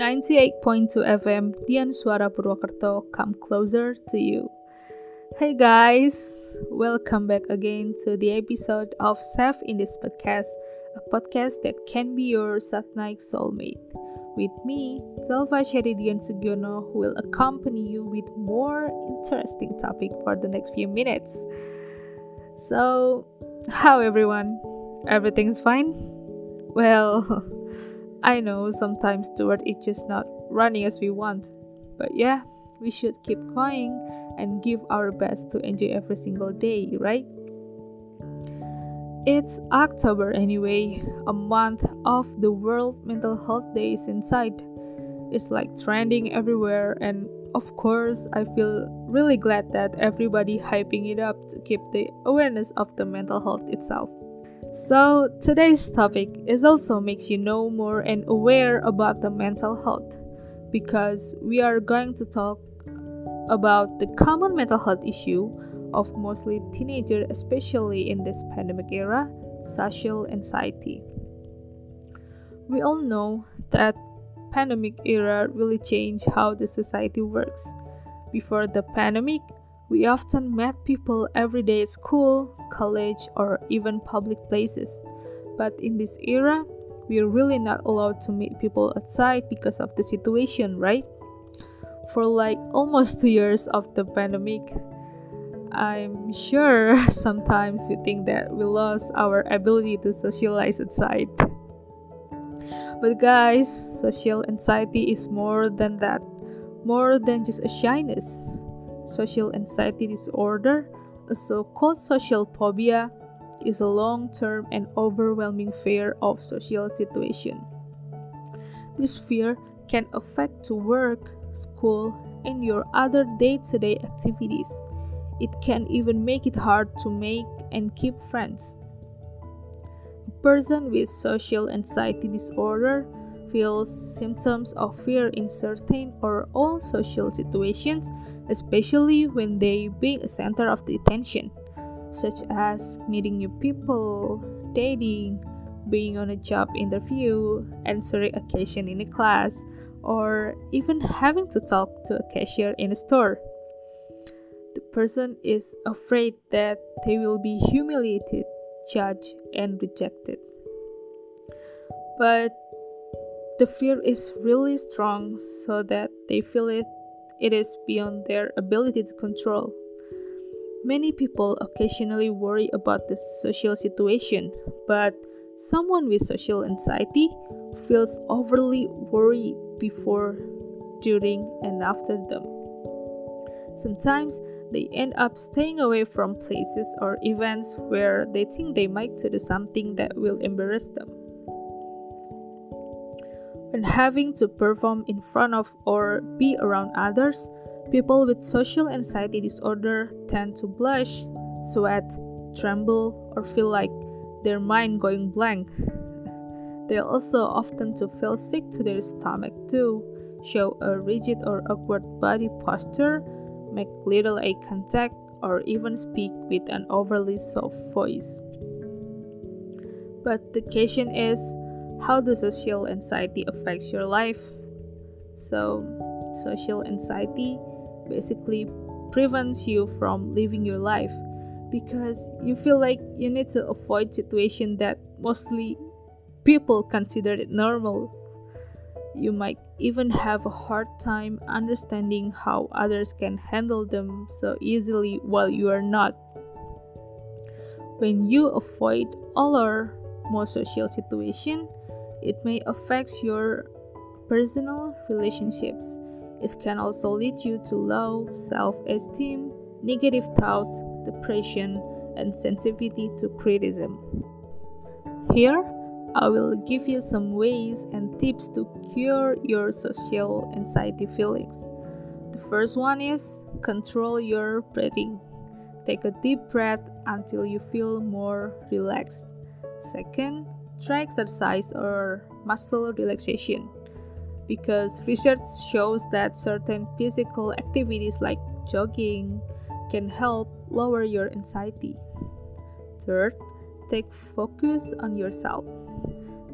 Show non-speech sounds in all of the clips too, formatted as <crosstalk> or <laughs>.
98.2 FM Dian Suara Purwokerto come closer to you. Hey guys, welcome back again to the episode of Safe in this podcast, a podcast that can be your Saturday soulmate. With me, Zalva Sheridian Sugiono, who will accompany you with more interesting topic for the next few minutes. So, how everyone? Everything's fine? Well, <laughs> I know sometimes the world is just not running as we want, but yeah, we should keep going and give our best to enjoy every single day, right? It's October anyway, a month of the World Mental Health Day is inside. It's like trending everywhere, and of course, I feel really glad that everybody hyping it up to keep the awareness of the mental health itself. So, today's topic is also makes you know more and aware about the mental health because we are going to talk about the common mental health issue of mostly teenagers especially in this pandemic era, social anxiety. We all know that pandemic era really changed how the society works. Before the pandemic, we often met people every day at school, college, or even public places. But in this era, we are really not allowed to meet people outside because of the situation, right? For like almost two years of the pandemic, I'm sure <laughs> sometimes we think that we lost our ability to socialize outside. But guys, social anxiety is more than that, more than just a shyness social anxiety disorder, a so called social phobia, is a long term and overwhelming fear of social situation. This fear can affect to work, school, and your other day-to-day activities. It can even make it hard to make and keep friends. A person with social anxiety disorder feels symptoms of fear in certain or all social situations, especially when they being a center of the attention, such as meeting new people, dating, being on a job interview, answering a question in a class, or even having to talk to a cashier in a store. The person is afraid that they will be humiliated, judged, and rejected. But the fear is really strong so that they feel it it is beyond their ability to control. Many people occasionally worry about the social situation, but someone with social anxiety feels overly worried before, during, and after them. Sometimes they end up staying away from places or events where they think they might do something that will embarrass them. When having to perform in front of or be around others, people with social anxiety disorder tend to blush, sweat, tremble, or feel like their mind going blank. They also often to feel sick to their stomach too, show a rigid or awkward body posture, make little eye contact, or even speak with an overly soft voice. But the question is, how the social anxiety affects your life. So, social anxiety basically prevents you from living your life because you feel like you need to avoid situation that mostly people consider it normal. You might even have a hard time understanding how others can handle them so easily while you are not. When you avoid all or most social situation, it may affect your personal relationships. It can also lead you to low self esteem, negative thoughts, depression, and sensitivity to criticism. Here, I will give you some ways and tips to cure your social anxiety feelings. The first one is control your breathing. Take a deep breath until you feel more relaxed. Second, try exercise or muscle relaxation because research shows that certain physical activities like jogging can help lower your anxiety. Third, take focus on yourself.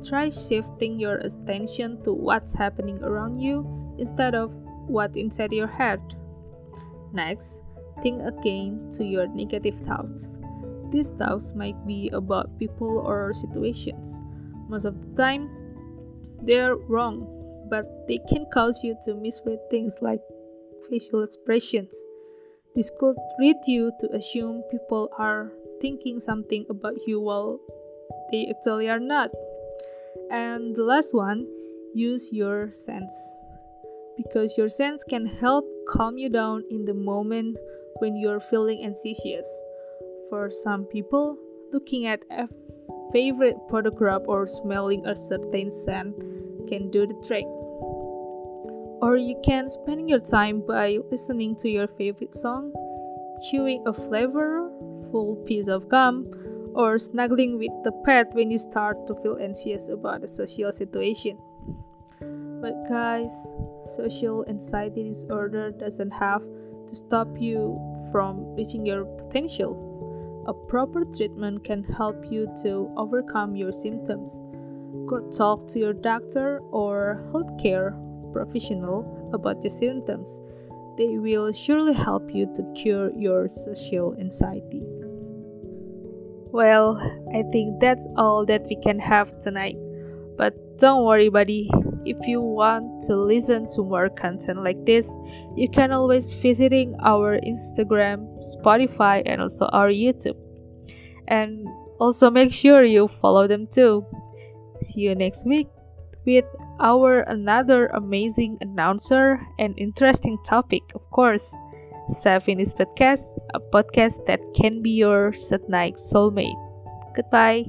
try shifting your attention to what's happening around you instead of what's inside your head. Next, think again to your negative thoughts. These thoughts might be about people or situations. Most of the time, they're wrong, but they can cause you to misread things like facial expressions. This could lead you to assume people are thinking something about you while they actually are not. And the last one, use your sense. Because your sense can help calm you down in the moment when you're feeling anxious. For some people, looking at a favorite photograph or smelling a certain scent can do the trick. Or you can spend your time by listening to your favorite song, chewing a flavorful piece of gum, or snuggling with the pet when you start to feel anxious about a social situation. But, guys, social anxiety disorder doesn't have to stop you from reaching your potential. A proper treatment can help you to overcome your symptoms. Go talk to your doctor or healthcare professional about your symptoms. They will surely help you to cure your social anxiety. Well, I think that's all that we can have tonight. But don't worry, buddy. If you want to listen to more content like this, you can always visiting our Instagram, Spotify, and also our YouTube. And also make sure you follow them too. See you next week with our another amazing announcer and interesting topic, of course. Safinis Podcast, a podcast that can be your Satnike soulmate. Goodbye.